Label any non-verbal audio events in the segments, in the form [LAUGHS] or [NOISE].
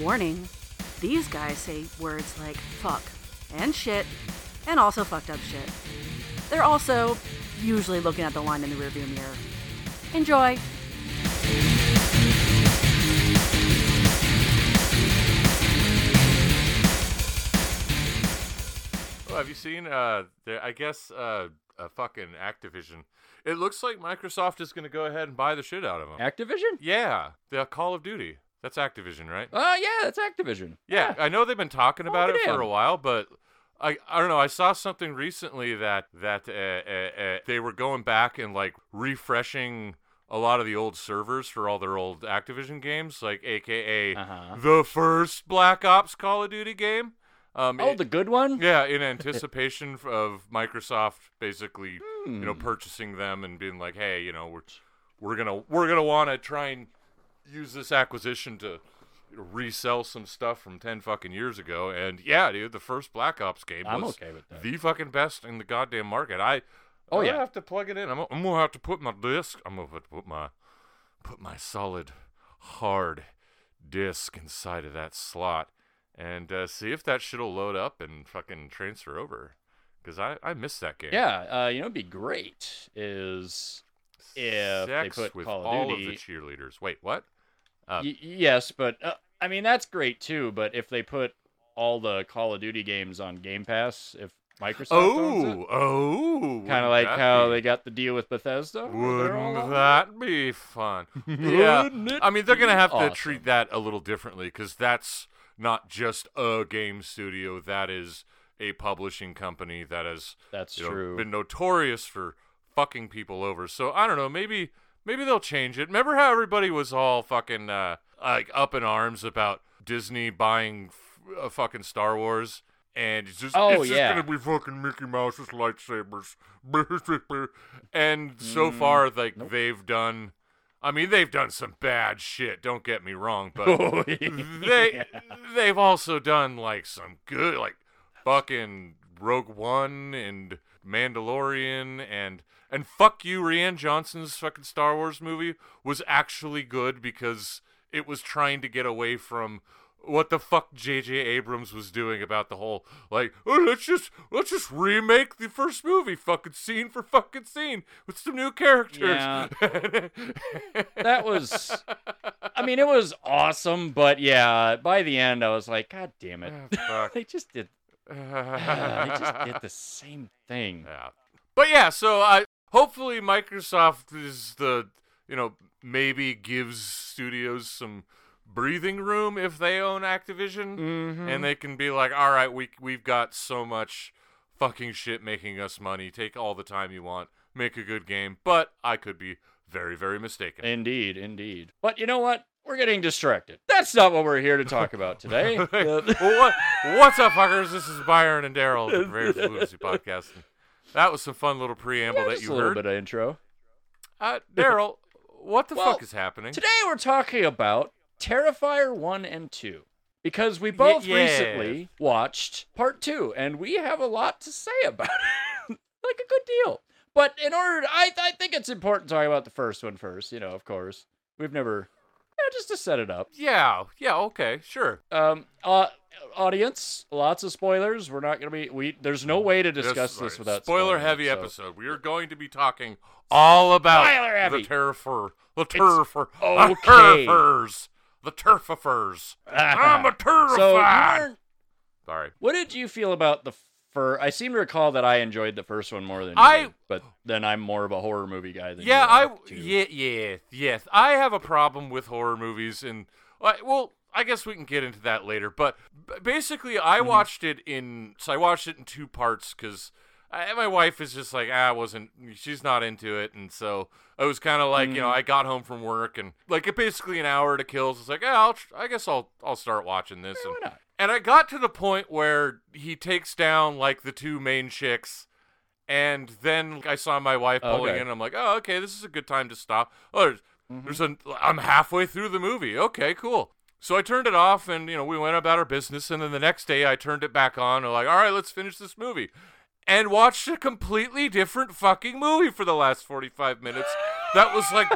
Warning these guys say words like fuck and shit and also fucked up shit. They're also usually looking at the line in the rearview mirror. Enjoy! Oh, have you seen? Uh, the, I guess uh, uh, fucking Activision. It looks like Microsoft is going to go ahead and buy the shit out of them. Activision? yeah, the Call of Duty. That's Activision, right? Oh yeah, that's Activision. Yeah, I know they've been talking Oh, about it for a while, but I I don't know. I saw something recently that that uh, uh, uh, they were going back and like refreshing a lot of the old servers for all their old Activision games, like AKA Uh-huh. the first Black Ops Call of Duty game. Um, Oh, it- the good one. yeah, in [LAUGHS] anticipation of Microsoft basically, you know, Hmm. purchasing them and being like, "Hey, you know, we're we're gonna we're gonna want to try and use this acquisition to resell some stuff from ten fucking years ago." And yeah, dude, the first Black Ops game I'm was okay with that. the fucking best in the goddamn market. I Oh, I yeah. have to plug it in. I'm, I'm gonna have to put my disc. I'm gonna put my put my solid hard disc inside of that slot and uh, see if that shit'll load up and fucking transfer over. Because I I missed that game. Yeah, uh, you know, what'd be great is if they put with Call of all Duty- of the cheerleaders. Wait, what? Uh, Y- yes, but uh, I mean that's great too. But if they put all the Call of Duty games on Game Pass, if Microsoft owns oh, oh, kind of like how they got the deal with Bethesda. where they're all Wouldn't that be fun? [LAUGHS] yeah. It I mean, they're be have to treat that a little differently because that's not just a game studio. That is a publishing company that has That's you know, true. been notorious for fucking people over. So I don't know. Maybe maybe they'll change it. Remember how everybody was all fucking uh, like up in arms about Disney buying f- uh, fucking Star Wars? And it's just, Oh, it's yeah. just gonna be fucking Mickey Mouse's lightsabers. [LAUGHS] and so Mm, far, like nope. they've done. I mean, they've done some bad shit. Don't get me wrong, but [LAUGHS] Oh, they yeah. they've also done like some good like fucking Rogue One and Mandalorian and and fuck you Rian Johnson's fucking Star Wars movie was actually good because it was trying to get away from what the fuck JJ Abrams was doing about the whole like oh let's just let's just remake the first movie fucking scene for fucking scene with some new characters. Yeah. [LAUGHS] that was I mean it was awesome, but yeah, by the end I was like, God damn it. Ah, fuck. [LAUGHS] they just did they just did [LAUGHS] the same thing. Yeah. But yeah, so I hopefully Microsoft is the you know maybe gives studios some breathing room if they own Activision Mm-hmm. and they can be like, all right, we we've got so much fucking shit making us money. Take all the time you want, make a good game. But I could be very very mistaken. Indeed, indeed. But you know what? We're getting distracted. That's not what we're here to talk about today. [LAUGHS] well, what, what's up, fuckers? This is Byron and Daryl, the Rare Fluency Podcast. That was some fun little preamble Yeah, that you a little heard. bit of intro. Uh, Daryl, what the Well, fuck is happening? Today we're talking about Terrifier 1 and 2. Because we both yeah. recently watched part 2, and we have a lot to say about [LAUGHS] it. like a good deal. But in order, to, I, I think it's important to talk about the first one first, you know, of course. We've never, yeah, just to set it up. Yeah, yeah, okay, sure. Um, uh, audience, lots of spoilers. We're not going to be, we, there's no way to discuss this right. without spoiler spoiling heavy so- episode. We are going to be talking all about Spoiler heavy. the turfer, the turfer, okay. the turfers, the turfifers. [LAUGHS] I'm a So, terrified. weren't Sorry. What did you feel about the I seem to recall that I enjoyed the first one more than you I- did, but then I'm more of a horror movie guy than Yeah, you I too. yeah yeah yes. I have a problem with horror movies, and well, I guess we can get into that later. But basically, I Mm-hmm. watched it in so I watched it in two parts because my wife is just like ah, I wasn't she's not into it, and so I was kind of like you Mm-hmm. know I got home from work and like it basically an hour to kill. So it's like yeah, I'll I guess I'll I'll start watching this. Yeah, and, why not? And I got to the point where he takes down like the two main chicks. And then I saw my wife Oh, pulling okay. in. I'm like, oh, okay, this is a good time to stop. Oh, there's, Mm-hmm. there's a. I'm halfway through the movie. Okay, cool. So I turned it off, and you know we went about our business. And then the next day I turned it back on. And like, all right, let's finish this movie, and watched a completely different fucking movie for the last 45 minutes. That was like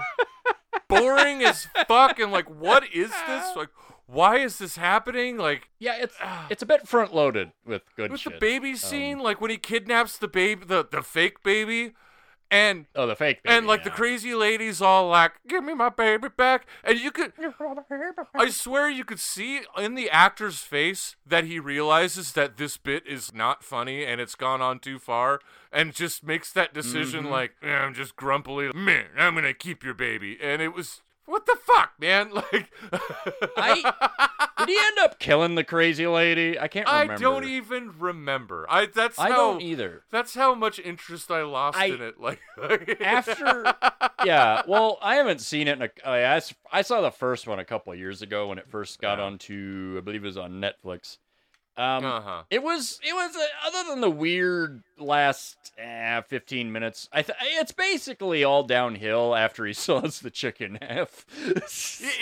boring as fuck. And like, what is this? Like, why is this happening? Like Yeah, it's [SIGHS] it's a bit front loaded with good with shit. the baby scene, like when he kidnaps the baby, the the fake baby, and oh, the fake baby, and like the crazy lady's all like, "Give me my baby back," and you could, I swear, you could see in the actor's face that he realizes that this bit is not funny and it's gone on too far, and just makes that decision Mm-hmm. like, "Yeah, "I'm just grumpily, man, I'm gonna keep your baby," and it was. What the fuck, man? [LAUGHS] Like, I did he end up killing the crazy lady? I can't I don't even remember. I that's I how don't either. that's how much interest I lost I- in it. Like After, [LAUGHS] yeah. Well, I haven't seen it. In a, oh, I, I I saw the first one a couple of years ago when it first got Yeah. onto. I believe it was on Netflix. Um, uh huh. It was it was uh, other than the weird last eh, 15 minutes. I th- it's basically all downhill after he [LAUGHS] saws the chicken half.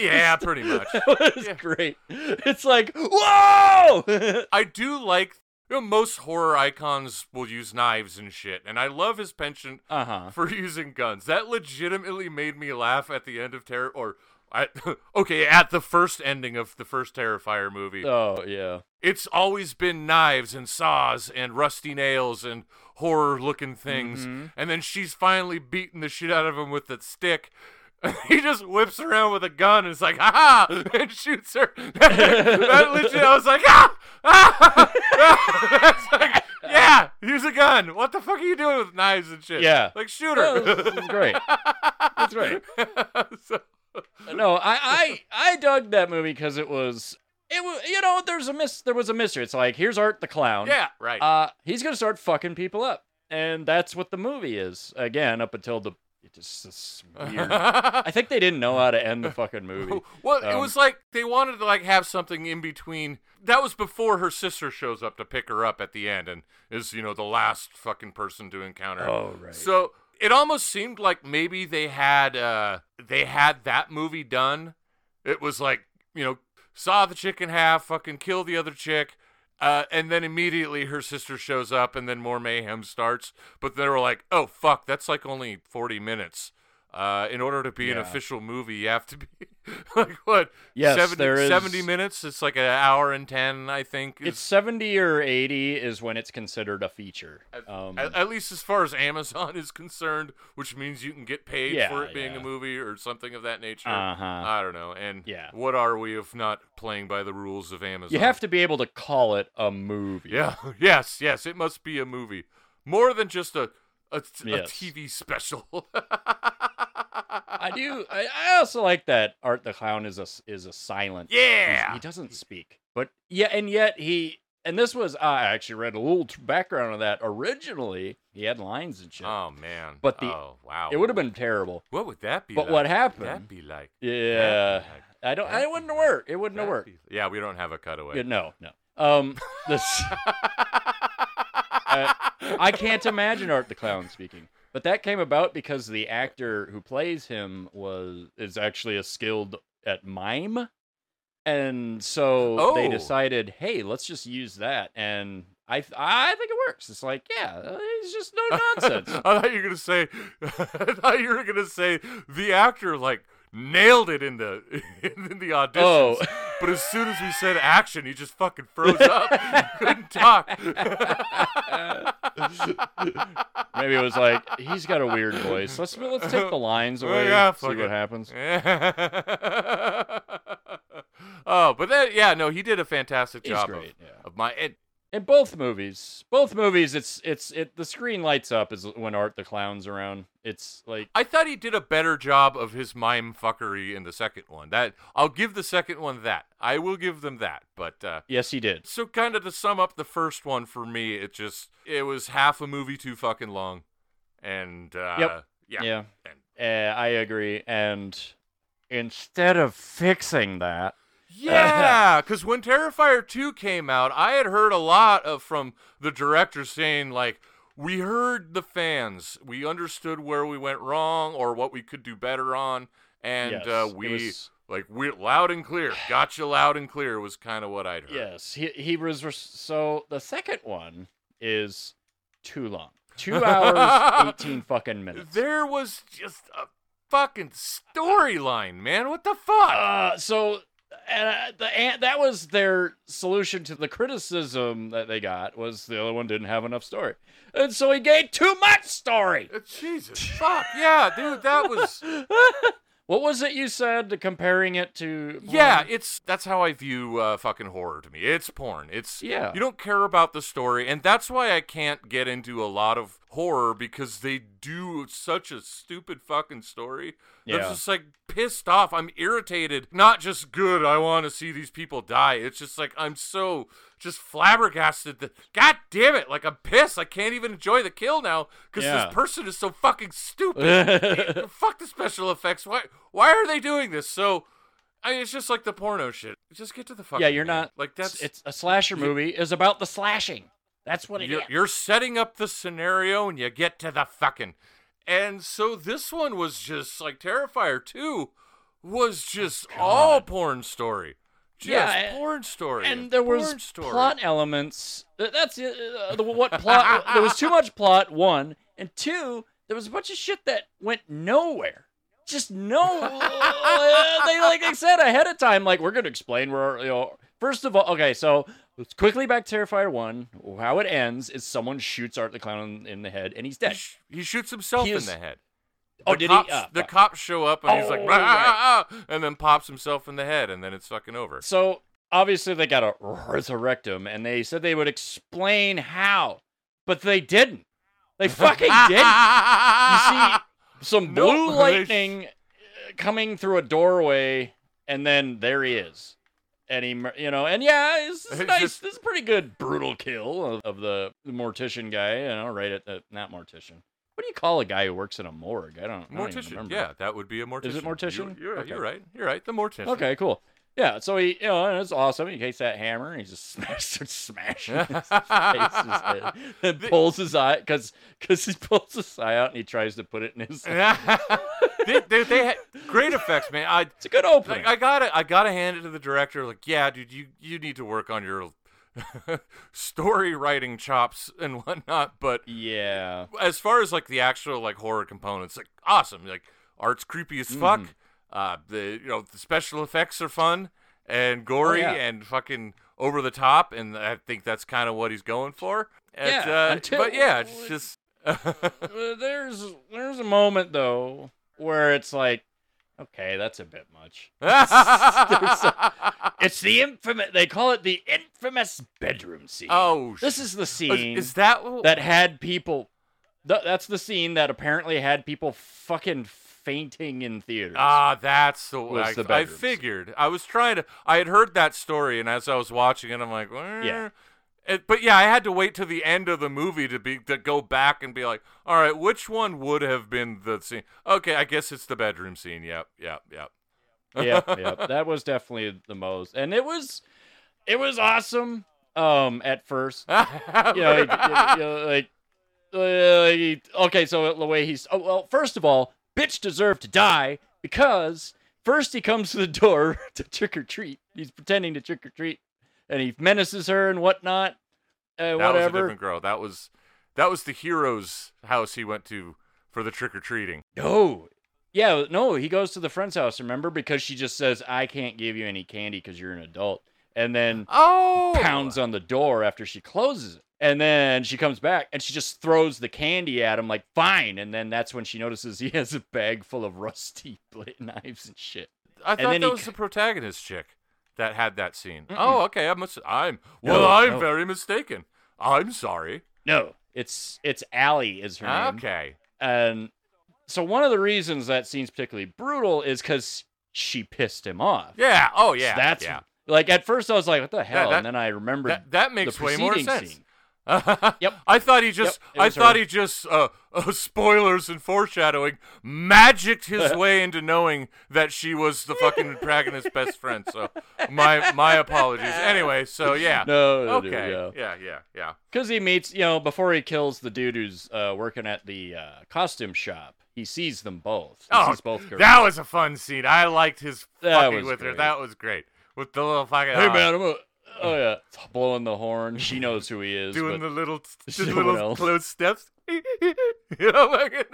Yeah, pretty much. [LAUGHS] That was Yeah. great. It's like, whoa! [LAUGHS] I do like you know, most horror icons will use knives and shit, and I love his penchant uh huh. for using guns. That legitimately made me laugh at the end of Terror, or I okay at the first ending of the first Terrifier movie. Oh yeah. It's always been knives and saws and rusty nails and horror-looking things, Mhm. and then she's finally beating the shit out of him with the stick. [LAUGHS] He just whips around with a gun and is like, ha ha, [LAUGHS] and shoots her. [LAUGHS] that legit, I was like, ah, ah, That's like, yeah, use a gun. What the fuck are you doing with knives and shit? Yeah. like shoot her. this is great. That's right. so, No, I I I dug that movie because it was it was you know there's a miss there was a mystery. It's like here's Art the clown. yeah, right. Uh, he's gonna start fucking people up, and that's what the movie is. Again, up until the it just it's weird. [LAUGHS] I think they didn't know how to end the fucking movie. [LAUGHS] Well, it Um, was like they wanted to like have something in between. That was before her sister shows up to pick her up at the end, and is you know the last fucking person to encounter. Oh right. So it almost seemed like maybe they had uh they had that movie done. It was like you know saw the chick in half, fucking kill the other chick. Uh, and then immediately her sister shows up, and then more mayhem starts. But they were like, "Oh fuck, that's like only forty minutes. Uh, in order to be an official movie, you have to be [LAUGHS] like what? Yes, 70, there is- 70 minutes. It's like an hour and ten, I think. is- it's seventy or eighty is when it's considered a feature. At, Um, at, at least as far as Amazon [LAUGHS] is concerned, which means you can get paid Yeah, for it being yeah. a movie or something of that nature. Uh-huh. I don't know. And Yeah. what are we if not playing by the rules of Amazon? you have to be able to call it a movie. Yeah. [LAUGHS] yes. Yes. It must be a movie, more than just a a, a TV special. I do. I, I also like that Art the Clown is a is a silent. he's- Yeah. he doesn't speak, but yeah, and yet he. And this was I actually read a little t- background on that. Originally, he had lines and shit. oh man. But the- oh wow. it would have been terrible. What would that be? But like? what That'd be like? Yeah, like- I don't. I wouldn't be work. It wouldn't worked. be- Yeah, we don't have a cutaway. Yeah, no, no. Um, this [LAUGHS] [LAUGHS] uh, I can't imagine Art the Clown speaking. But that came about because the actor who plays him was is actually a skilled at mime. And so they Oh. decided, hey, let's just use that. And I th- I think it works. It's like, yeah, uh, it's just no [LAUGHS] nonsense. I thought you were gonna say. [LAUGHS] I thought you were gonna say the actor like nailed it in the [LAUGHS] in the auditions. Oh. But as soon as we said action, he just fucking froze up. [LAUGHS] Couldn't talk. [LAUGHS] Maybe it was like he's got a weird voice. Let's let's take the lines away. yeah, see what it. happens. oh, but that yeah, no, he did a fantastic He's job great, of, yeah. of my. It, In both movies, both movies, it's it's it. The screen lights up is when Art the Clown's around. It's like I thought he did a better job of his mime fuckery in the second one. That I'll give the second one that. I will give them that. But uh, yes, he did. so kind of to sum up the first one for me, it just it was half a movie too fucking long, and uh, Yep. yeah, Yeah, And- uh, I agree. And instead of fixing that, Yeah, [LAUGHS] because when Terrifier 2 came out, I had heard a lot of from the director saying, like, we heard the fans. We understood where we went wrong or what we could do better on. And yes, uh, we, was- like, we loud and clear. Got you loud and clear was kind of what I'd heard. yes, he he was res- so the second one is too long. Two [LAUGHS] hours, eighteen fucking minutes. There was just a fucking storyline, man. What the fuck? Uh, so and uh, the and that was their solution to the criticism that they got was the other one didn't have enough story, and so he gave too much story. Uh, Jesus, fuck yeah, dude, that was [LAUGHS] What was it you said comparing it to? yeah. It's that's how I view uh, fucking horror to me. It's porn. It's Yeah. You don't care about the story, and that's why I can't get into a lot of horror because they do such a stupid fucking story. Yeah. It's just like pissed off. I'm irritated. Not just good. I want to see these people die. It's just like I'm so just flabbergasted that God damn it! Like I'm pissed. I can't even enjoy the kill now because Yeah. this person is so fucking stupid. [LAUGHS] Fuck the special effects. Why? Why are they doing this? So. I mean, it's just like the porno shit. Just get to the fucking. yeah, you're not like that's It's a slasher movie. is about the slashing. That's what it is. you're, you're setting up the scenario and you get to the fucking. And so this one was just like Terrifier 2 was just all porn story. Just Yeah, porn story. and there was story. plot elements. That's uh, the what plot? [LAUGHS] there was too much plot. One and two. There was a bunch of shit that went nowhere. Just no. [LAUGHS] uh, they like I said ahead of time. Like we're gonna explain where you know. First of all, okay, so let's quickly back to Terrifier one. How it ends is someone shoots Art the Clown in the head and he's He, dead. sh- he shoots himself He in the head. Oh, did cops, he? Ah, the fuck. cops show up and he's like, Oh, "Rah, right. ah, ah," and then pops himself in the head, and then it's fucking over. So obviously they got to resurrect him, and they said they would explain how, but they didn't. They [LAUGHS] fucking didn't. You see [LAUGHS] some blue they- lightning uh, coming through a doorway, and then there he is. He, mur- you know, and yeah, this is It's nice. just- This is a pretty good brutal kill of, of the, the mortician guy. You know, right at the not mortician. What do you call a guy who works in a morgue? I don't. I don't even Mortician. remember. Yeah, that would be a mortician. Is it mortician? You're, you're, Okay. you're right. You're right. The mortician. Okay, cool. Yeah, so he, you know, and it's awesome. He takes that hammer and he just [LAUGHS] smash, starts smashing his [LAUGHS] face, his and pulls his eye because because he [LAUGHS] pulls his eye out and he tries to put it in his. they, they, they had great effects, man. I It's a good opening. like, I gotta I gotta hand it to the director. Like, yeah, dude, you you need to work on your story writing chops and whatnot. But yeah, as far as like the actual like horror components, like awesome. Like art's creepy as fuck. Mm-hmm. Uh, the you know the special effects are fun and gory Oh, yeah. and fucking over the top, and I think that's kind of what he's going for. It's, Yeah, uh, until- but yeah, it's just. [LAUGHS] Uh, there's there's a moment though where it's like, okay, that's a bit much. [LAUGHS] It's the infamous. They call it the infamous bedroom scene. oh, this is the scene. is that that had people. Th- that's the scene that apparently had people fucking fainting in theaters. Ah, that's the Was I, the I bedrooms. figured. I was trying to. I had heard that story, and as I was watching it, I'm like. Yeah. It, but yeah, I had to wait to the end of the movie to be to go back and be like, all right, which one would have been the scene? Okay, I guess it's the bedroom scene. Yep, yep, yep. yeah, [LAUGHS] yeah, that was definitely the most, and it was, it was awesome. Um, at first, you know, he- you know, like, uh, okay, so the way he's, oh well, first of all, bitch deserved to die because first he comes to the door [LAUGHS] to trick or treat. He's pretending to trick or treat, and he menaces her and whatnot, uh, that was a different girl. That was that was the hero's house he went to for the trick or treating. No. Yeah, no, he goes to the friend's house, remember? Because she just says, I can't give you any candy because you're an adult. And then Oh, pounds on the door after she closes it. And then she comes back and she just throws the candy at him, like, fine. And then that's when she notices he [LAUGHS] has a bag full of rusty [LAUGHS] blade knives and shit. I thought that was c- the protagonist chick that had that scene. Mm-mm. Oh, okay. I must. I'm. No, Well, I'm no. very mistaken. I'm sorry. No, it's it's Allie is her name. Okay. And so one of the reasons that scene's particularly brutal is because she pissed him off. Yeah. Oh, So yeah. that's yeah. like at first I was like, what the hell? that- and then I remembered That that makes way more sense. scene. [LAUGHS] yep. I thought he just. Yep, I thought her. he just. Uh, uh, [LAUGHS] spoilers and foreshadowing. Magicked his [LAUGHS] way into knowing that she was the fucking protagonist's best friend. So my my apologies. Anyway. So yeah. No, Okay. yeah. Yeah. Yeah. Yeah. Because he meets, you know, before he kills the dude who's uh, working at the uh, costume shop, he sees them both. He Oh, sees both girls. that was a fun scene. I liked his That fucking with her. great. That was great. With the little fucking. hey uh, man, I'm a, [LAUGHS] oh yeah, blowing the horn. She knows who he is. doing the little, [LAUGHS] the little else. close steps. [LAUGHS] oh know, like,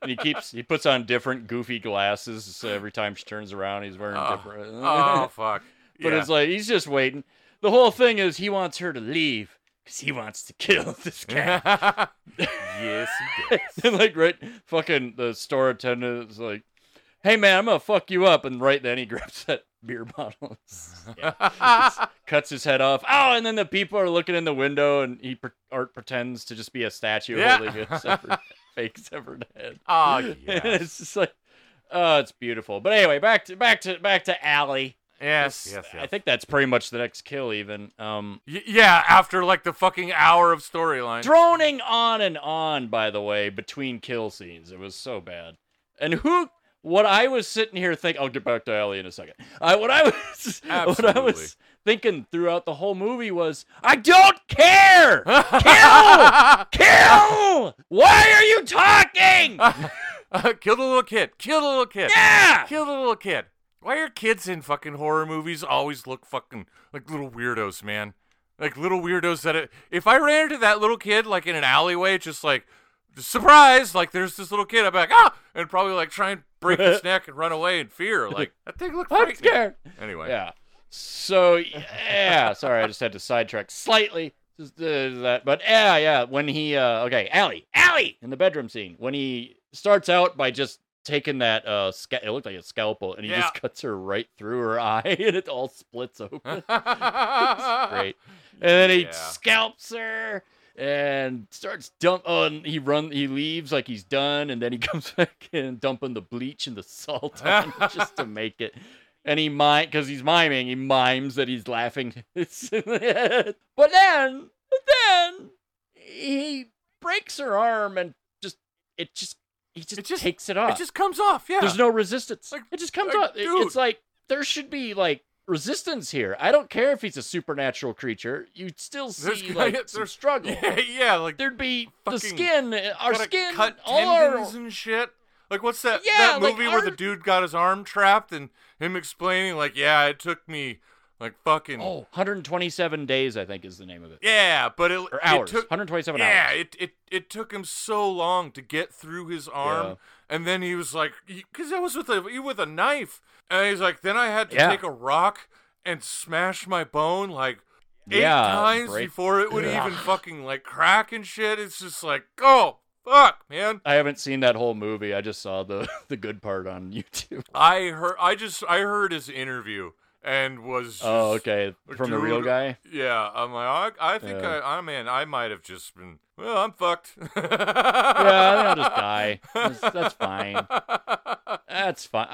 And he keeps he puts on different goofy glasses so every time she turns around. He's wearing oh, different. Uh, oh fuck. but yeah. it's like he's just waiting. The whole thing is he wants her to leave because he wants to kill this guy. yes, he does. and like right, fucking the store attendant is like, "Hey man, I'm gonna fuck you up," and right then he grabs that beer [LAUGHS] bottles. yeah, [LAUGHS] cuts his head off. Oh, and then the people are looking in the window, and he pre- Art pretends to just be a statue Yeah. holding a severed, [LAUGHS] fake severed head. Oh, And it's just like, oh, it's beautiful. But anyway, back to back to back to Allie. yes, yes, yes. I think that's pretty much the next kill. Even um, Y- yeah, after like the fucking hour of storyline. droning on and on. By the way, between kill scenes, it was so bad. And who? What I was sitting here thinking, I'll get back to Ellie in a second. I, what I was, [LAUGHS] what I was thinking throughout the whole movie was, I don't care. [LAUGHS] Kill, kill. Why are you talking? [LAUGHS] Kill the little kid. Kill the little kid. Yeah. Kill the little kid. Why are kids in fucking horror movies always look fucking like little weirdos, man? Like little weirdos that it, if I ran into that little kid like in an alleyway, just like surprise, like there's this little kid, I'd be like ah, and probably like try and break his [LAUGHS] neck and run away in fear. Like that thing looked I'm frightening. scared. Anyway, Yeah. So yeah, sorry, I just had to sidetrack slightly. Just, uh, that, but yeah, yeah. When he uh, okay, Allie, Allie, in the bedroom scene, when he starts out by just taking that uh, sca- it looked like a scalpel, and he Yeah. just cuts her right through her [LAUGHS] eye, and it all splits open. [LAUGHS] It's great. And then he Yeah. scalps her and starts dump. Oh, and he run. He leaves like he's done, and then he [LAUGHS] comes back in, dumping the bleach and the salt on [LAUGHS] just to make it. And he mime because he's miming. He mimes that he's laughing. [LAUGHS] but then, but then he breaks her arm and just it just he just, It just- takes it off. It just comes off. Yeah. There's no resistance. Like- it just comes like, off. Dude. It's like there should be like resistance here. I don't care if he's a supernatural creature. You'd still see gotta- like [LAUGHS] there's- some struggle. [LAUGHS] yeah, yeah, like There'd be the skin, uh, our skin, cut all our tendons and shit. Like what's that Yeah, that like movie where the dude got his arm trapped and him explaining like, yeah, it took me like fucking oh, 127 days, I think is the name of it. yeah, but it, Or it hours. took 127 yeah, hours. it, it it took him so long to get through his arm, Yeah. And then he was like, because that was with a with a knife, and he's like, then I had to Yeah. take a rock and smash my bone like eight Yeah, times break- before it would even fucking like crack and shit. It's just like, oh fuck, man. I haven't seen that whole movie. I just saw the [LAUGHS] the good part on [LAUGHS] YouTube. I heard, I just, I heard his interview and was. Oh, okay. From the real guy. Yeah, I'm like, I, I think Yeah. I, I man, I might have just been. Well, I'm fucked. [LAUGHS] Yeah, I'll just die. That's, that's fine. That's fine.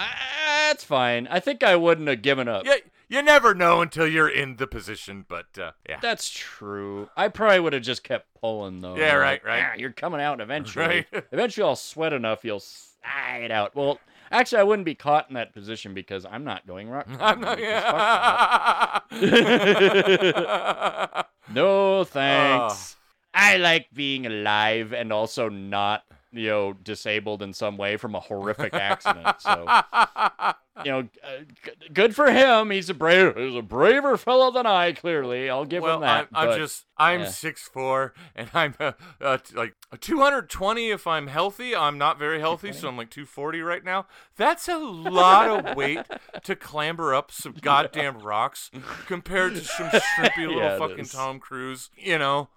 That's fine. I think I wouldn't have given up. Yeah, you never know until you're in the position, but uh, yeah. That's true. I probably would have just kept pulling though. Yeah, right, Like, right. "Ah, you're coming out eventually. [LAUGHS] Right. eventually, I'll sweat enough, you'll slide out. Well, actually, I wouldn't be caught in that position because I'm not going rock. I'm [LAUGHS] not. climbing, because fuck that. Yeah. No thanks. Ah. I like being alive and also not, you know, disabled in some way from a horrific accident. So, [LAUGHS] you know, uh, g- good for him. He's a brave, he's a braver fellow than I. Clearly, I'll give well, him that. I'm, I'm just. I'm yeah. six four, and I'm uh, uh, t- like 220 if I'm healthy. I'm not very healthy, so I'm like 240 right now. That's a lot of weight to clamber up some [LAUGHS] goddamn rocks compared to some [LAUGHS] shrimpy little Yeah, fucking is. Tom Cruise. You know,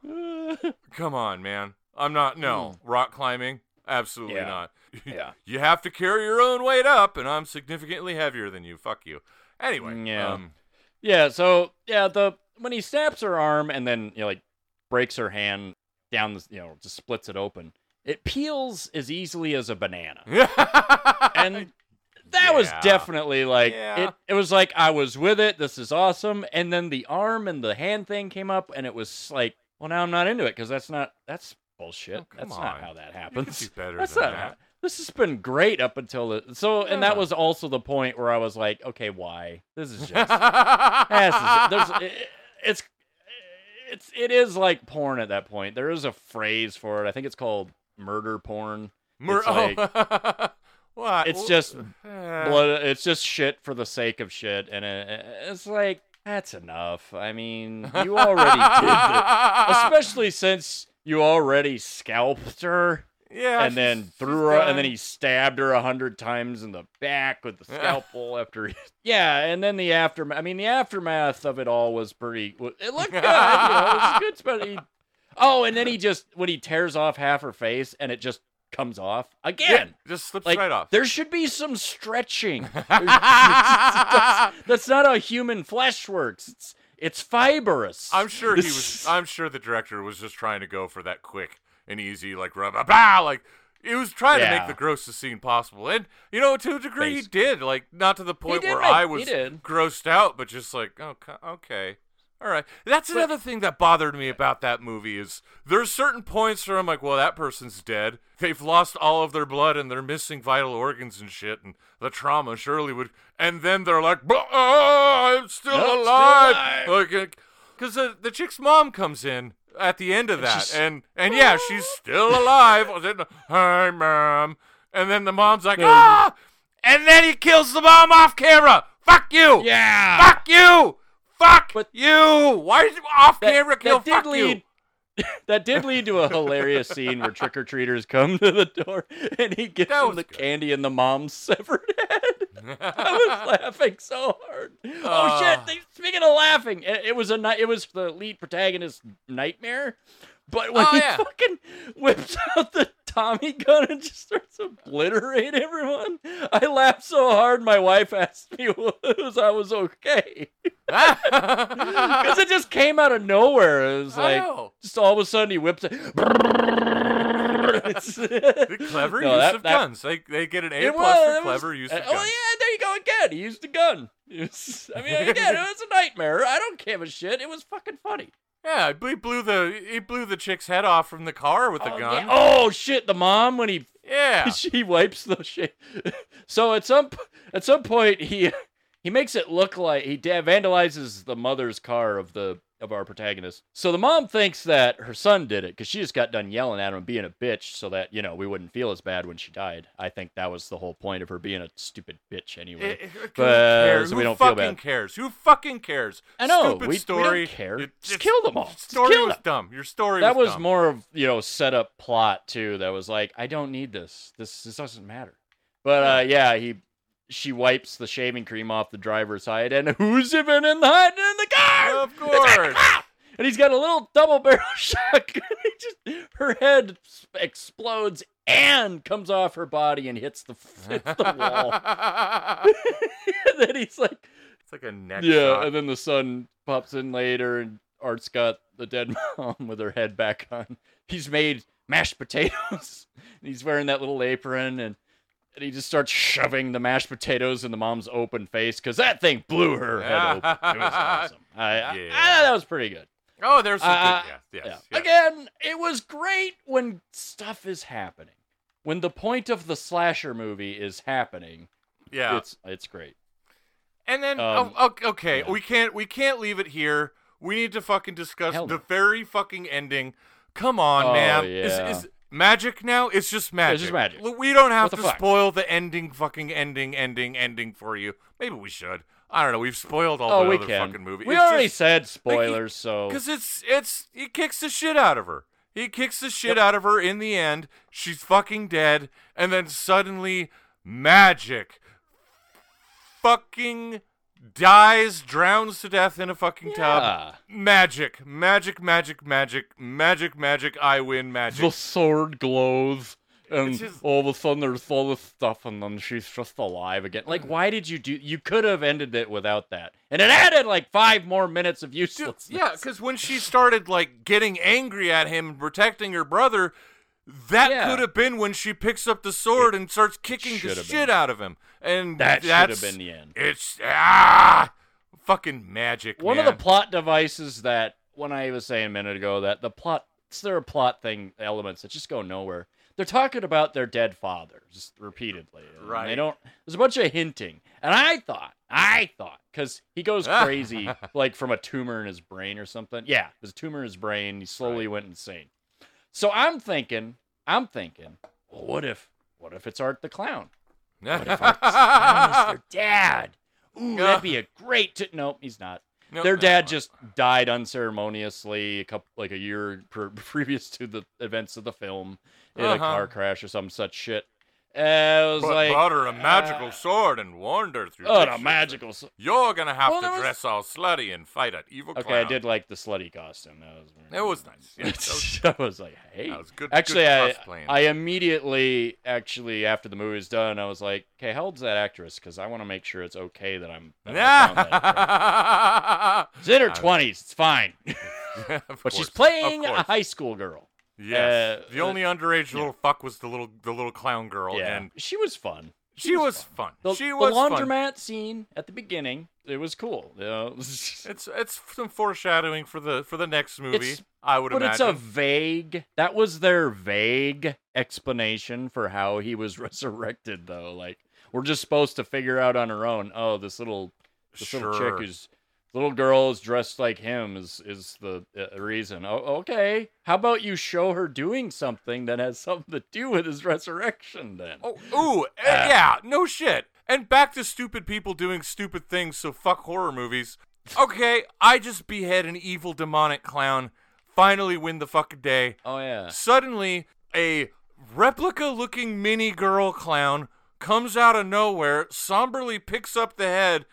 come on, man. I'm not. No rock climbing. Absolutely. Yeah. not. [LAUGHS] Yeah. You have to carry your own weight up, and I'm significantly heavier than you. Fuck you. Anyway. Mm, Yeah. Um, Yeah, so yeah, the when he snaps her arm and then you know like breaks her hand down the you know just splits it open, it peels as easily as a banana. [LAUGHS] And that was definitely like Yeah. it it was like I was with it, this is awesome. And then the arm and the hand thing came up and it was like, well now I'm not into it because that's not that's bullshit. Oh, that's not how that happens. better That's than not that. this has been great up until the, so and that was also the point where I was like, okay, why? This is just [LAUGHS] it's- there's it- it's it's it is like porn at that point. There is a phrase for it. I think it's called murder porn. Mur- it's like- [LAUGHS] oh. what? It's just uh, Blood. It's just shit for the sake of shit, and it, it's like That's enough. I mean, you already did it, [LAUGHS] especially since you already scalped her yeah, and then threw her, and then he stabbed her a hundred times in the back with the scalpel after. He, [LAUGHS] yeah, and then the aftermath. I mean, the aftermath of it all was pretty. It looked good. you know, it was [LAUGHS] good. But he, oh, and then he just when he tears off half her face and it just comes off again. just slips Like right off. there should be some stretching. [LAUGHS] that's, that's not how human flesh works. It's it's fibrous. I'm sure he was. [LAUGHS] I'm sure the director was just trying to go for that quick and easy, like rub, bah, bah, like he was trying to make the grossest scene possible, and you know, to a degree, he did. Like not to the point where make- I was grossed out, but just like, oh, okay, okay, all right. That's another thing that bothered me about that movie is there's certain points where I'm like, well, that person's dead. They've lost all of their blood and they're missing vital organs and shit, and the trauma surely would. And then they're like, oh, I'm still Nope, alive. alive. Like, because the, the chick's mom comes in at the end of that, and and yeah, she's still alive. [LAUGHS] Hi, mom. And then the mom's like, ah, and then he kills the mom off camera. Fuck you. yeah. Fuck you. Fuck But- you. Why did you off That- camera kill? that did Fuck lead- you. [LAUGHS] that did lead to a hilarious scene where trick or treaters come to the door and he gives That them the good. candy and the mom's severed [LAUGHS] head. I was [LAUGHS] laughing so hard. oh Ah. shit! They, speaking of laughing, it, it was a ni- it was the lead protagonist's nightmare. But when Oh, he yeah. fucking whips out the Tommy gun [LAUGHS] and just starts obliterate everyone, I laughed so hard. My wife asked me [LAUGHS] was I was okay [LAUGHS] because it just came out of nowhere. It was like just all of a sudden he whips it. The clever No, use that- of that- guns. They they get an A plus was- for it was- clever use of uh, guns. Oh yeah, there you go again. He used a gun. Was- I mean, again, it was a nightmare. I don't give a shit. It was fucking funny. Yeah, he blew the he blew the chick's head off from the car with the oh, gun. yeah. Oh shit! The mom when he Yeah. [LAUGHS] she wipes the shit. [LAUGHS] So at some at some point he he makes it look like he da- vandalizes the mother's car of the of our protagonist. So the mom thinks that her son did it because she just got done yelling at him and being a bitch, so that you know we wouldn't feel as bad when she died. I think that was the whole point of her being a stupid bitch anyway. Eh, eh, who But, so we don't feel fucking bad. cares? Who fucking cares? I know, Stupid we- we don't care. It- Just kill them all. Story was them. dumb. Your story that was, was more of you know set up plot too. That was like I don't need this. This this doesn't matter. But uh, yeah, he she wipes the shaving cream off the driver's side, and who's even in the hiding in the car? Of course. And he's got a little double barrel [LAUGHS] shotgun. He just her head explodes and comes off her body and hits the [LAUGHS] hits the wall. and [LAUGHS] then he's like, it's like a neck yeah, shot. and then the son pops in later, and Art's got the dead mom with her head back on. He's made mashed potatoes. and he's wearing that little apron, and, and he just starts shoving the mashed potatoes in the mom's open face because that thing blew her head open. It was [LAUGHS] awesome. I, I, I thought that was pretty good. oh, there's some Uh, good. Yes, yes, Yeah. yes. Again, it was great when stuff is happening. When the point of the slasher movie is happening, Yeah. it's it's great. And then Um, oh, okay, okay, yeah. we can't we can't leave it here. We need to fucking discuss Hell the no. very fucking ending. Come on, Oh, man. yeah. Is, is magic now? It's just magic. It's just magic. We don't have to fuck? spoil the ending, fucking ending, ending, ending for you. Maybe we should. I don't know. We've spoiled all Oh, the other can. fucking movie. We It's already just- said spoilers, so because it's it's he kicks the shit out of her. He kicks the shit Yep. out of her in the end. She's fucking dead, and then suddenly magic. Fucking dies, drowns to death in a fucking tub. Magic, magic, magic, magic, magic, magic. I win magic. the sword glows and just- all of a sudden there's all this stuff and then she's just alive again like why did you do you could have ended it without that and it added like five more minutes of Dude, yeah, because when she started like getting angry at him and protecting her brother, that Yeah. could have been when she picks up the sword and starts kicking the shit been. out of him. And that should have been the end It's ah, fucking magic. one man. of the plot devices that when i was saying a minute ago that the plot there are plot thing elements that just go nowhere they're talking about their dead father just repeatedly Right. they don't there's a bunch of hinting and i thought i thought because he goes crazy [LAUGHS] like from a tumor in his brain or something yeah there's a tumor in his brain he slowly went insane so i'm thinking i'm thinking well, what if what if it's art the clown what if Art the clown is their [LAUGHS] dad ooh that'd be a great t- nope he's not No, Their dad uh, just died unceremoniously a couple like a year per, [LAUGHS] previous to the events of the film in a Uh-huh. car crash or some such shit. Uh, it was But like brought her a magical uh, sword and warned her through. oh, a magical. s- You're gonna have Well, to was- dress all slutty and fight an evil Okay, clown. I did like the slutty costume. That was It was nice. Yeah, [LAUGHS] that was- I was like, hey. that was good- Actually, good I. I immediately actually after the movie was done, I was like, okay, how old's that actress? Because I want to make sure it's okay that I'm. that I found that actress. In her [LAUGHS] twenties. It's fine, [LAUGHS] but she's playing a high school girl. Yes. uh, the only underage little fuck was the little the little clown girl, yeah, and she was fun. she was fun. The, she was. The laundromat scene at the beginning, it was cool. You know? [LAUGHS] It's it's some foreshadowing for the for the next movie. It's- I would but imagine. it's a vague. That was their vague explanation for how he was [LAUGHS] resurrected, though. Like we're just supposed to figure out on our own. Oh, this little this little chick who's little girl is dressed like him is is the uh, reason. Oh, okay. How about you show her doing something that has something to do with his resurrection? Then. Oh, ooh, eh, yeah, no shit. And back to stupid people doing stupid things, so fuck horror movies. [LAUGHS] Okay, I just behead an evil demonic clown, finally win the fucking day. Oh yeah. Suddenly, a replica looking mini girl clown comes out of nowhere, somberly picks up the head,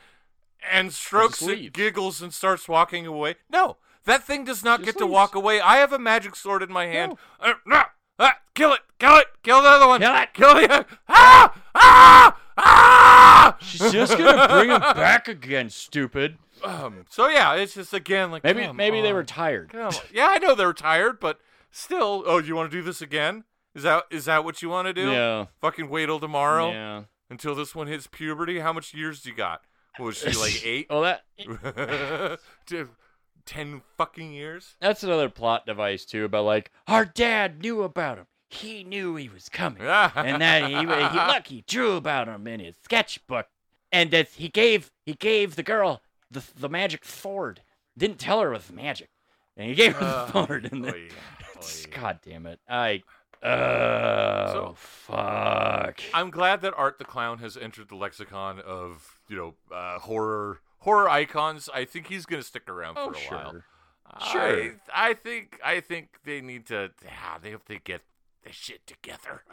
and strokes it, giggles, and starts walking away. No, that thing does not Just get to walk away. I have a magic sword in my hand. Uh, no, ah, kill it, kill it, kill the other one. Kill it. Kill the Ah! Ah! Ah! She's just gonna bring him back again, stupid. [LAUGHS] Um, so yeah, it's just again like Maybe maybe they were tired. Yeah, I know they're tired, but still. Oh, you want to do this again? Is that is that what you want to do? Yeah. Fucking wait till tomorrow Yeah. until this one hits puberty. How much years do you got? What was she like [LAUGHS] eight? Oh, that [LAUGHS] To- Ten fucking years? that's another plot device too. About like our dad knew about him. He knew he was coming, and that he, he [LAUGHS] look he drew about him in his sketchbook, and that he gave he gave the girl the the magic sword. Didn't tell her it was magic, and he gave her Uh, the sword. And then, Oy, oy. God damn it! I oh So- fuck. I'm glad that Art the Clown has entered the lexicon of you know uh, horror horror icons. I think he's gonna stick around Oh, for a while. sure. I, I think I think they need to. Yeah, they have to get the shit together. [LAUGHS]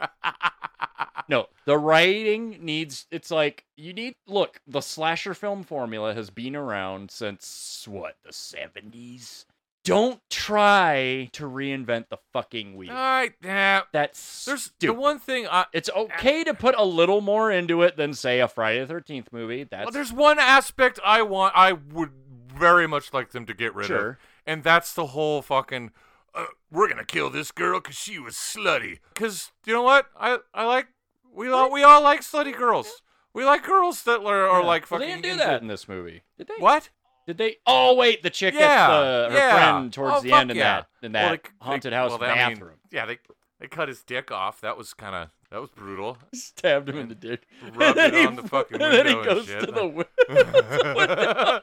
No, the writing needs. It's like you need. Look, the slasher film formula has been around since what the seventies. Don't try to reinvent the fucking wheel. All right, yeah. That's There's stupid. the one thing. I, It's okay to put a little more into it than say a Friday the Thirteenth movie. That's well, there's one aspect I want. I would very much like them to get rid of, Sure. and that's the whole fucking. Uh, we're gonna kill this girl because she was slutty. Because you know what? I I like we all we all like slutty girls. We like girls that are, are Yeah. like Well, fucking. they didn't do into- that in this movie, did they? What? Did they? Oh wait, the chick Yeah, gets the, her yeah. friend towards Oh, the end in yeah. that in Well, that they- haunted they- house well, they- I mean, bathroom. yeah, they they cut his dick off. That was kind of that was brutal. [LAUGHS] Stabbed him in the dick. Rubbed And it then on he- the fucking and then he window and goes shit. to the [LAUGHS]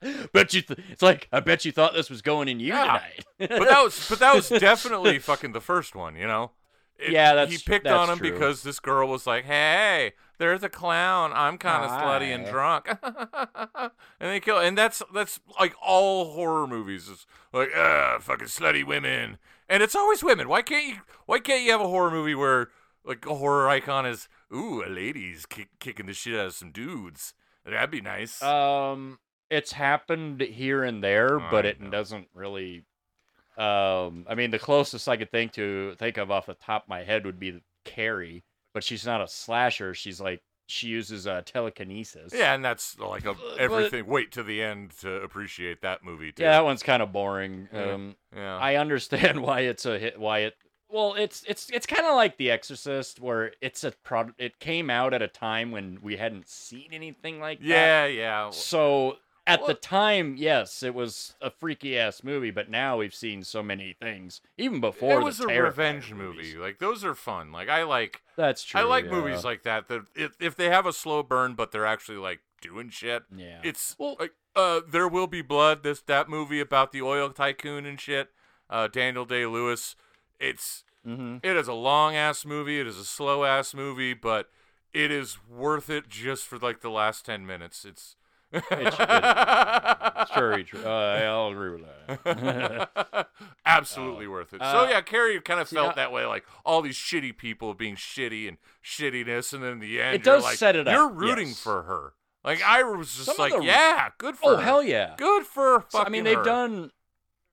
window. [LAUGHS] bet you. Th- it's like I bet you thought this was going in you Yeah. tonight. but that was but that was definitely fucking the first one, you know. It- Yeah, that's- he picked that's on him true. because this girl was like, "Hey, there's a clown. I'm kind of slutty and drunk," [LAUGHS] and they kill. And that's that's like all horror movies. It's like, ah, fucking slutty women, and it's always women. Why can't you? Why can't you have a horror movie where like a horror icon is, ooh, a lady's kick, kicking the shit out of some dudes? That'd be nice. um, it's happened here and there, I but it know. doesn't really. Um, I mean, the closest I could think to think of off the top of my head would be Carrie, but she's not a slasher. She's like she uses uh, telekinesis. yeah, and that's like a, but- everything. Wait to the end to appreciate that movie too. Yeah, that one's kind of boring. Yeah. Um, yeah. I understand [LAUGHS] why it's a hit. Why it? Well, it's it's it's kind of like The Exorcist, where it's a product. It came out at a time when we hadn't seen anything like that. Yeah, yeah. So at the time, yes, it was a freaky ass movie. But now we've seen so many things, even before. it was a revenge movies. movie. Like those are fun. Like I like That's true. I like yeah. movies like that. That if, if they have a slow burn, but they're actually like doing shit. Yeah. It's Well- like uh, there will be blood. This that movie about the oil tycoon and shit. Uh, Daniel Day Lewis. It's hmm it is a long ass movie. It is a slow ass movie, but it is worth it just for like the last ten minutes. It's. It should- very true. Uh, I'll agree with that. [LAUGHS] Absolutely worth it. so Uh, yeah, Carrie kind of felt I- that way, like all these shitty people being shitty and shittiness, and then in the end, It you're does like, set it up, You're rooting yes. for her. Like I was just Some like, the- yeah, good for oh her. hell yeah! good for So. I mean, they've her. done.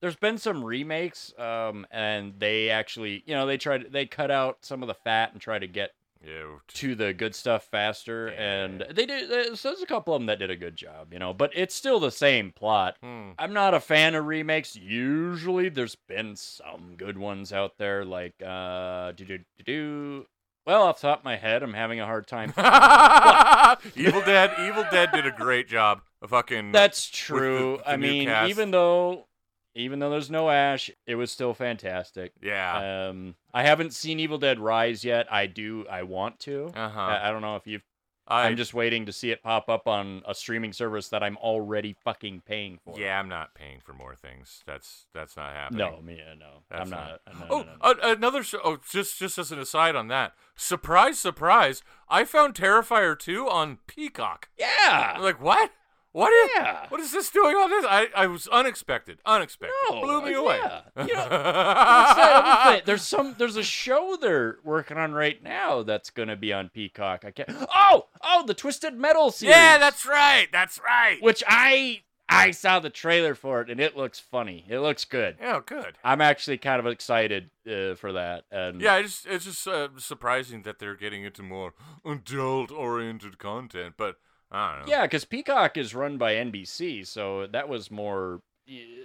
There's been some remakes, um, and they actually, you know, they tried. They cut out some of the fat and try to get Yeah, to the good stuff faster, and they did. There's, there's a couple of them that did a good job, you know. But it's still the same plot. hmm. I'm not a fan of remakes. Usually, there's been some good ones out there, like uh, do do do. Well, off the top of my head, I'm having a hard time. [LAUGHS] Evil Dead. Evil Dead did a great job. of Fucking. That's the- true. the I new mean, cast. even though, even though there's no Ash, it was still fantastic. yeah. Um, I haven't seen Evil Dead Rise yet. I do. I want to. Uh huh. I, I don't know if you've. I I'm just waiting to see it pop up on a streaming service that I'm already fucking paying for. Yeah, I'm not paying for more things. That's that's not happening. No, me, uh, no. That's I'm not- not. no, Oh, no, no, no. another. sh- Oh, just just as an aside on that. Surprise, surprise! I found Terrifier 2 on Peacock. I'm Yeah. like, what? What is? Yeah. What is this doing on this? I I was unexpected. Unexpected. No, Blew me uh, away. yeah. [LAUGHS] You know, What's that other thing? There's some. There's a show they're working on right now that's gonna be on Peacock. I can't. Oh, oh, the Twisted Metal series. yeah, that's right. That's right. which I I saw the trailer for it and it looks funny. It looks good. Yeah, good. I'm actually kind of excited uh, for that. And Yeah, it's just, it's just uh, surprising that they're getting into more adult-oriented content, but I don't know. yeah, because Peacock is run by NBC, so that was more.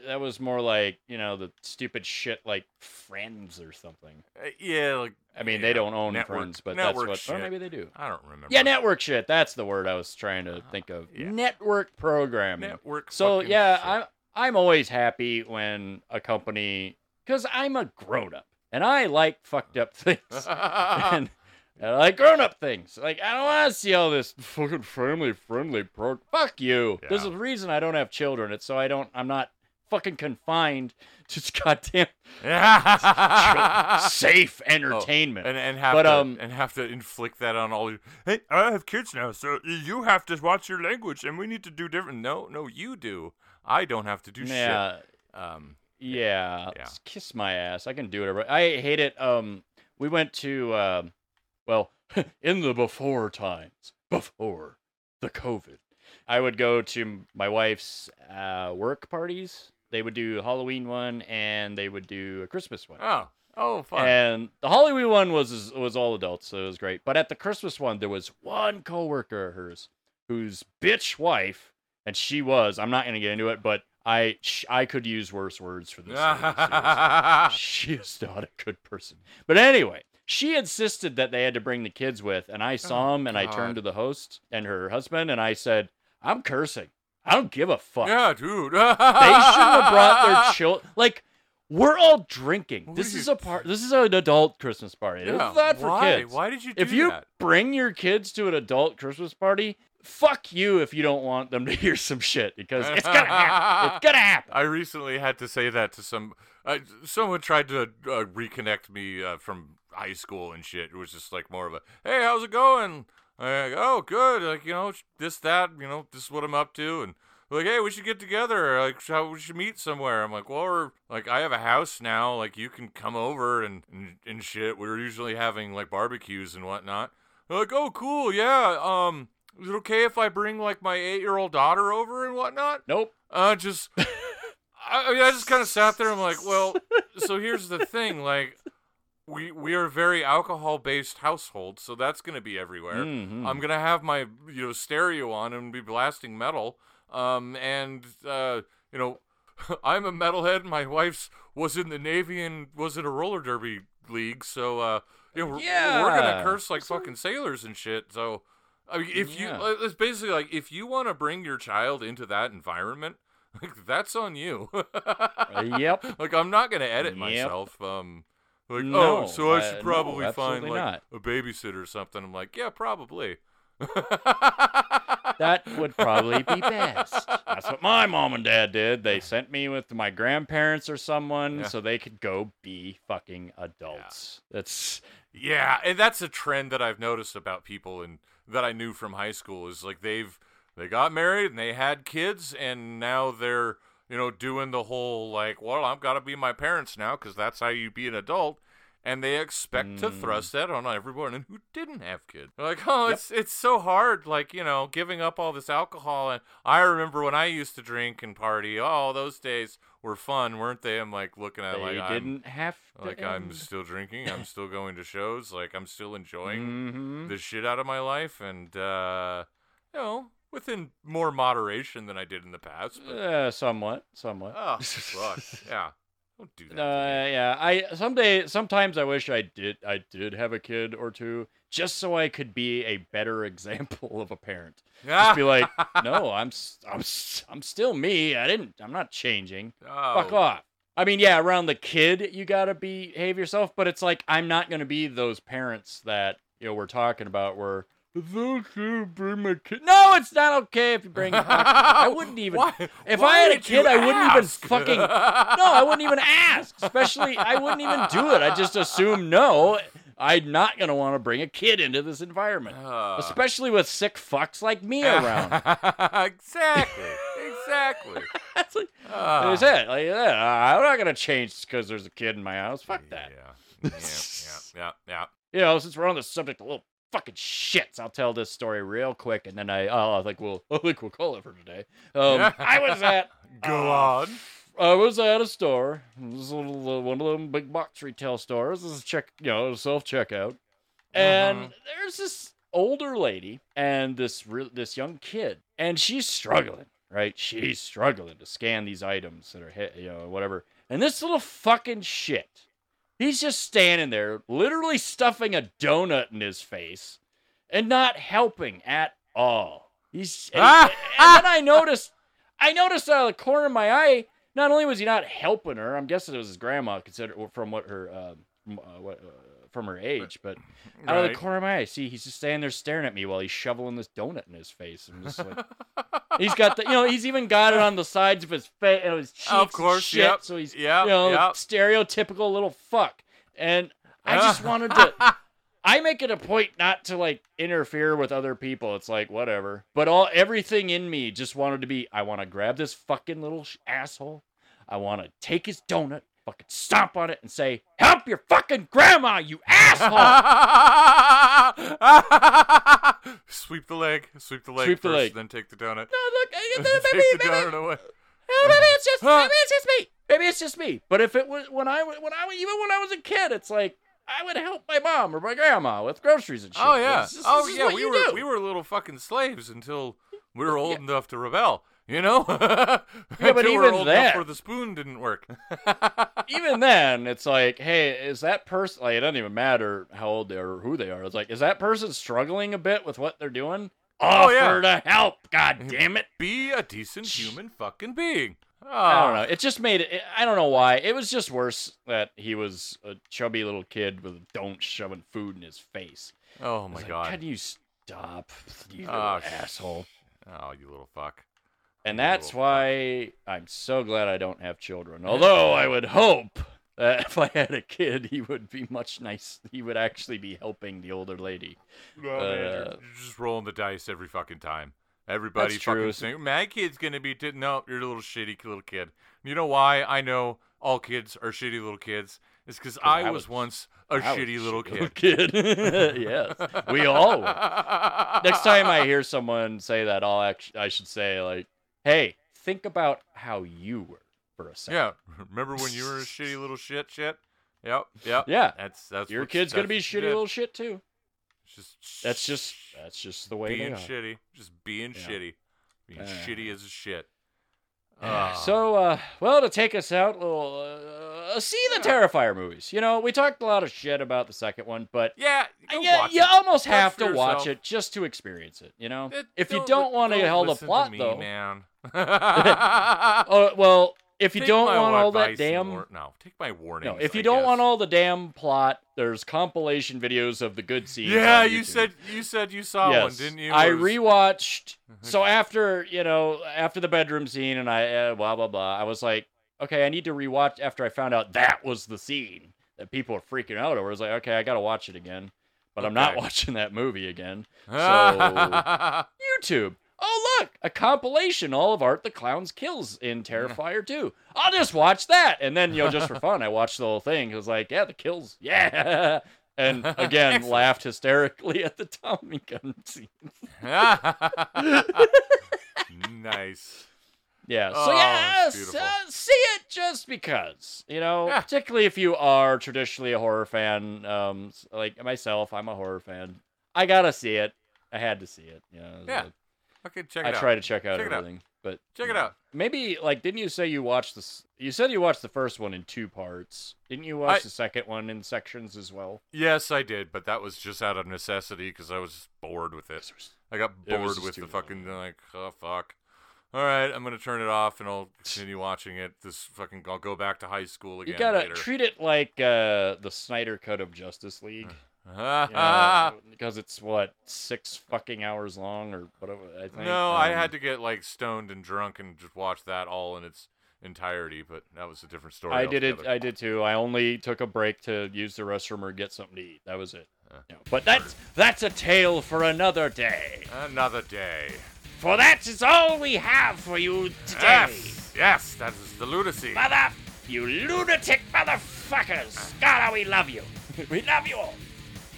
That was more like you know the stupid shit like Friends or something. Uh, yeah, like I mean, yeah, they don't own network- Friends, but that's what. Or shit. maybe they do. I don't remember. Yeah, network shit. That's the word I was trying to think of. yeah. Network programming. network. So yeah, shit. I'm I'm always happy when a company because I'm a grown up and I like fucked up [LAUGHS] things [LAUGHS] and, and I like grown up things. Like I don't want to see all this [LAUGHS] fucking family friendly pro. Fuck you. There's a reason I don't have children. It's so I don't. I'm not fucking confined [LAUGHS] to goddamn [LAUGHS] safe entertainment. Oh, and and have But, to um, and have to inflict that on all you. Hey, I have kids now, so you have to watch your language, and we need to do different. No, no, you do. I don't have to do yeah. shit. Um, Yeah, Yeah. kiss my ass. I can do whatever. I hate it. Um, we went to, um, well, [LAUGHS] in the before times, before the COVID, I would go to my wife's uh, work parties. They would do a Halloween one, and they would do a Christmas one. oh, oh, fun. And the Halloween one was was all adults, so it was great. But at the Christmas one, there was one coworker of hers whose bitch wife, and she was. I'm not gonna get into it, but I sh- I could use worse words for this. [LAUGHS] lady, she is not a good person. But anyway, she insisted that they had to bring the kids with, and I saw them, and I turned to the host and her husband, and I said, "I'm cursing. I don't give a fuck. yeah, dude. [LAUGHS] They shouldn't have brought their [LAUGHS] children. Like." We're all drinking. What This is you- a part. This is an adult Christmas party. Yeah, is not for why? kids. Why did you do if you that? bring your kids to an adult Christmas party, fuck you if you don't want them to [LAUGHS] hear some shit because it's gonna happen. It's gonna happen. I recently had to say that to some. Uh, someone tried to uh, reconnect me uh, from high school and shit. It was just like more of a, "Hey, how's it going?" Like, oh, good. Like you know, this, that. You know, this is what I'm up to. And like, hey, we should get together. Like, how we should meet somewhere. I'm like, well, we're like, I have a house now. Like, you can come over and and, and shit. We're usually having like barbecues and whatnot. They're like, oh, cool. Yeah. Um, is it okay if I bring like my eight year old daughter over and whatnot? Nope. Uh, just. [LAUGHS] I, I mean, I just kind of sat there. I'm like, well, so here's the thing. Like, we we are a very alcohol based household, so that's gonna be everywhere. Mhm. I'm gonna have my you know stereo on and be blasting metal. Um, and uh, you know, [LAUGHS] I'm a metalhead. My wife's was in the navy and was in a roller derby league, so uh, you know, we're, we're gonna curse like fucking sailors and shit. So. I mean, if Yeah. you, uh, it's basically like if you want to bring your child into that environment, [LAUGHS] like that's on you. [LAUGHS] yep. Like I'm not gonna edit Yep. myself. Um, like No, oh, so I uh, should no, probably find like not. a babysitter or something. I'm like, yeah, probably. That [LAUGHS] would probably be best. That's what my mom and dad did. They [LAUGHS] sent me with my grandparents or someone Yeah. so they could go be fucking adults. That's yeah, and that's a trend that I've noticed about people and that I knew from high school is like they've they got married and they had kids and now they're you know, doing the whole like, well, I've got to be my parents now because that's how you be an adult. And they expect to Mm. thrust that on everyone who didn't have kids. They're like, oh, it's it's so hard, like you know, giving up all this alcohol. And I remember when I used to drink and party. Oh, those days were fun, weren't they? I'm like looking at They like I didn't have I'm to like I'm still drinking. I'm still going to shows. Like I'm still enjoying Mhm. the shit out of my life, and uh, you know, within more moderation than I did in the past. But, Uh, somewhat, somewhat. oh, fuck, [LAUGHS] yeah, don't do that. Uh, yeah, I someday sometimes I wish I did I did have a kid or two just so I could be a better [LAUGHS] example of a parent. Just be like, [LAUGHS] no, I'm I'm I'm still me. I didn't I'm not changing. Fuck Oh, off. I mean, yeah, around the kid you got to behave yourself, but it's like I'm not going to be those parents that, you know, we're talking about where it's okay to bring my kid. No, it's not okay if you bring a I [LAUGHS] wouldn't even Why- if why I had a kid, I wouldn't even fucking No, I wouldn't even ask. Especially, I wouldn't even do it. I just assume no. I'm not gonna want to bring a kid into this environment, Uh. especially with sick fucks like me [LAUGHS] around. exactly, exactly. [LAUGHS] That's like, Ah. that's it. Like, yeah, I'm not gonna change because there's a kid in my house. Fuck that. Yeah, yeah, yeah, yeah, yeah. You know, since we're on the subject of little fucking shits, I'll tell this story real quick, and then I, oh, I think we'll, [LAUGHS] I think we'll call it for today. Um, [LAUGHS] I was at Go uh, on. I was at a store. It was little, one of them big box retail stores. This is check, you know, self checkout. And Mhm. there's this older lady and this re- this young kid, and she's struggling. Right, she's struggling to scan these items that are hit, you know, whatever. And this little fucking shit, he's just standing there, literally stuffing a donut in his face, and not helping at all. He's and, [LAUGHS] Ah! and then I noticed, I noticed out of the corner of my eye, not only was he not helping her, I'm guessing it was his grandma, consider from what her, uh, uh, what, uh, from her age, but [LAUGHS] out of the corner of my eye, see, he's just standing there staring at me while he's shoveling this donut in his face. I'm just like, [LAUGHS] he's got the, you know, he's even got it on the sides of his face and his cheeks. Of course, shit, yep, So he's, yep, you know, yep. stereotypical little fuck. And I uh. just wanted to. [LAUGHS] I make it a point not to like interfere with other people. It's like whatever. But all everything in me just wanted to be. I want to grab this fucking little sh- asshole. I want to take his donut, fucking stomp on it, and say, "Help your fucking grandma, you asshole!" [LAUGHS] sweep the leg. Sweep the leg Sweep the first, maybe, then take the donut. No, look, [LAUGHS] uh, take maybe, the maybe, away. [LAUGHS] Oh, maybe it's just maybe it's just me. Maybe it's just me. But if it was when I when I even when I was a kid, it's like I would help my mom or my grandma with groceries and shit. Oh yeah. This is- oh this yeah. We were do. we were little fucking slaves until we were old Yeah. enough to rebel. You know. [LAUGHS] Yeah, but Until we were even enough where the spoon didn't work. [LAUGHS] even then, it's like, hey, is that person like it doesn't even matter how old they are or who they are. It's like, is that person struggling a bit with what they're doing? Oh, yeah. Offer to help. God [LAUGHS] damn it. Be a decent human fucking being. Oh. I don't know. Ah. It just made it. I don't know why. It was just worse that he was a chubby little kid with don't shoving food in his face. Oh my like, god. Can you stop, you Oh, little sh- asshole? Oh, you little fuck. And that's why I'm so glad I don't have children. Although I would hope that [LAUGHS] if I had a kid, he would be much nice. He would actually be helping the older lady. No, man, you're, Uh, you're just rolling the dice every fucking time. Everybody That's fucking true. saying, my kid's gonna be. T-. No, you're a little shitty little kid. You know why I know all kids are shitty little kids? It's because I, I was, was- once a I shitty little kid. kid. [LAUGHS] yes, we all. Were. Next time I hear someone say that, I'll actually I should say like, "Hey, think about how you were for a second. Yeah, [LAUGHS] remember when you were a shitty little shit? Shit. Yep. Yep. Yeah, That's that's your kid's gonna be shitty did. little shit too. Just That's just that's just the way being shitty. Just being Yeah. shitty. Being Uh. shitty as a shit. Ah. So, uh, well, to take us out, little, uh, see the Terrifier movies. You know, we talked a lot of shit about the second one, but yeah, yeah, you almost have to watch it just to experience it. You know, It- if you don't want to hold a plot me, though, man. Oh [LAUGHS] well, if you Take don't want all that damn war- no, take my warning. No, if you don't want all the damn plot, there's compilation videos of the good scenes. yeah, you said you said you saw yes. one, didn't you? I was- rewatched. [LAUGHS] So after you know, after the bedroom scene, and I uh, blah blah blah, I was like, okay, I need to rewatch. After I found out that was the scene that people are freaking out over, I was like, okay, I gotta watch it again. But I'm not [LAUGHS] watching that movie again. So YouTube. Oh, look, a compilation, all of Art the Clown's kills in Terrifier 2. I'll just watch that. And then, you know, just for [LAUGHS] fun, I watched the whole thing. It was like, yeah, the kills, yeah. [LAUGHS] And again, laughed hysterically at the Tommy gun [LAUGHS] scene. nice. Yeah. So Oh, yeah, uh, see it just because you know, Yeah. particularly if you are traditionally a horror fan, um, like myself, I'm a horror fan. I gotta see it. I had to see it. You know, Yeah. the- Okay, check I it out. try to check out Check it out. everything, but Check it out. Maybe like, didn't you say you watched this? You said you watched the first one in two parts. Didn't you watch I- the second one in sections as well? Yes, I did, but that was just out of necessity because I was just bored with it. I got It was bored just with too the long. fucking like, oh fuck. All right, I'm gonna turn it off and I'll continue watching it. This fucking, I'll go back to high school again You gotta later. treat it like uh, the Snyder cut of Justice League. Ah, [LAUGHS] because it's what six fucking hours long or whatever. I think. no, I Um, had to get like stoned and drunk and just watch that all in its entirety, but that was a different story. I did it. I did too. I only took a break to use the restroom or get something to eat. That was it. Uh, but that's that's a tale for another day. Another day. For that is all we have for you today, Yes, yes, that is the lunacy. mother. You lunatic motherfuckers! God, how we love you. [LAUGHS] we love you all.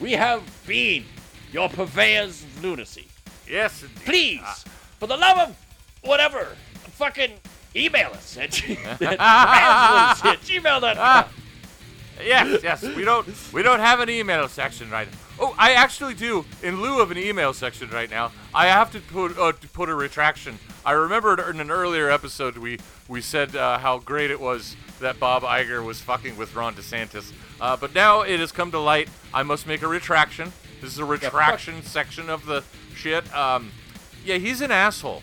We have been your purveyors of lunacy. Yes, indeed. Please, Ah. for the love of whatever, fucking email us at, g- [LAUGHS] at at [LAUGHS] gmail.com. Ah. Yes, yes. We don't we don't have an email section right. Oh, I actually do. In lieu of an email section right now, I have to put uh, to put a retraction. I remembered in an earlier episode we we said uh, how great it was that Bob Iger was fucking with Ron DeSantis. Uh, but now it has come to light. I must make a retraction. This is a retraction section of the shit. Um, yeah, he's an asshole.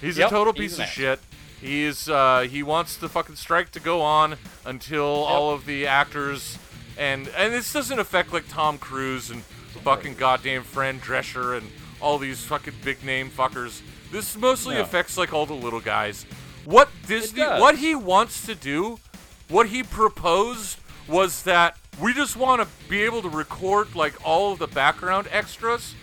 He's Yep, a total piece of shit. He's uh, he wants the fucking strike to go on until all of the actors and and this doesn't affect like Tom Cruise and fucking goddamn Fran Drescher and all these fucking big name fuckers. This mostly No. affects like all the little guys. What Disney, does. what he wants to do, what he proposed was that we just want to be able to record like all of the background extras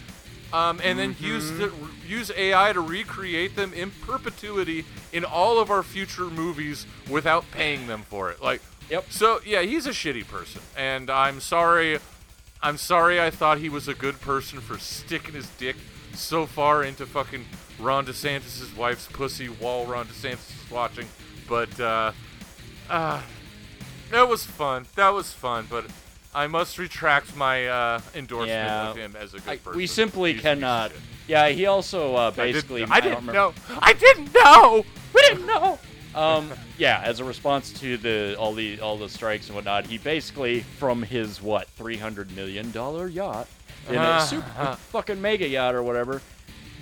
um, and then use the use AI to recreate them in perpetuity in all of our future movies without paying them for it. Like, Yep. So yeah, he's a shitty person, and I'm sorry. I'm sorry. I thought he was a good person for sticking his dick so far into fucking Ron DeSantis' wife's pussy while Ron DeSantis is watching, but uh, uh, that was fun. That was fun, but. I must retract my uh, endorsement Yeah. of him as a good I- person. we simply He's a piece of cannot. Yeah, he also uh, I didn't- basically. I didn't know. I didn't know. We didn't know. Um, yeah, as a response to the all the all the strikes and whatnot, he basically from his what three hundred million dollar yacht in a Ah, super ah. fucking mega yacht or whatever,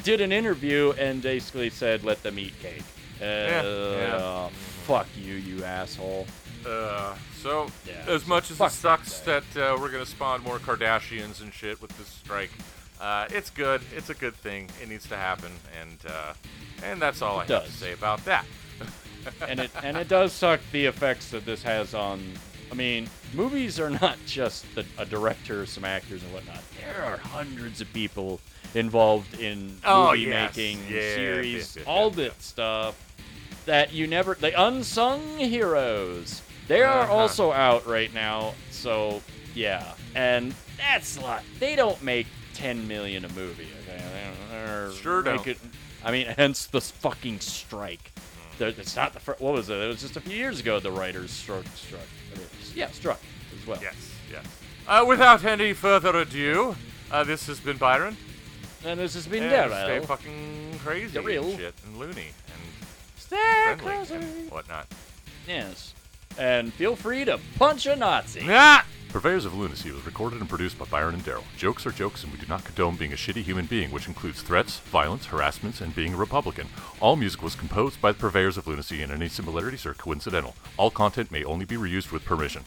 did an interview and basically said, "Let them eat cake." Uh, yeah. Fuck you, you asshole. Uh, so, Yeah, as much as it sucks that that uh, we're gonna spawn more Kardashians and shit with this strike, uh, it's good. It's a good thing. It needs to happen, and uh, and that's all I It have to say about that. And it and it does suck the effects that this has on. I mean, movies are not just a, a director, some actors, and whatnot. There are hundreds of people involved in Oh, movie yes. making, Yeah, series, yeah, yeah, all that stuff that you never. The unsung heroes. They are Uh-huh. also out right now. So yeah, and that's a lot. They don't make ten million a movie. Okay, They don't- Sure don't. making- I mean, hence the fucking strike. It's not the first. What was it? It was just a few years ago the writers struck. Struck. Yeah, struck as well. Yes, yes. Uh, without any further ado, uh, this has been Byron. And this has been and stay fucking crazy Daryl. and shit and loony and Stay friendly crazy. and whatnot. Yes. And feel free to punch a Nazi. Ah! Purveyors of Lunacy was recorded and produced by Byron and Daryl. Jokes are jokes, and we do not condone being a shitty human being, which includes threats, violence, harassments, and being a Republican. All music was composed by the Purveyors of Lunacy, and any similarities are coincidental. All content may only be reused with permission.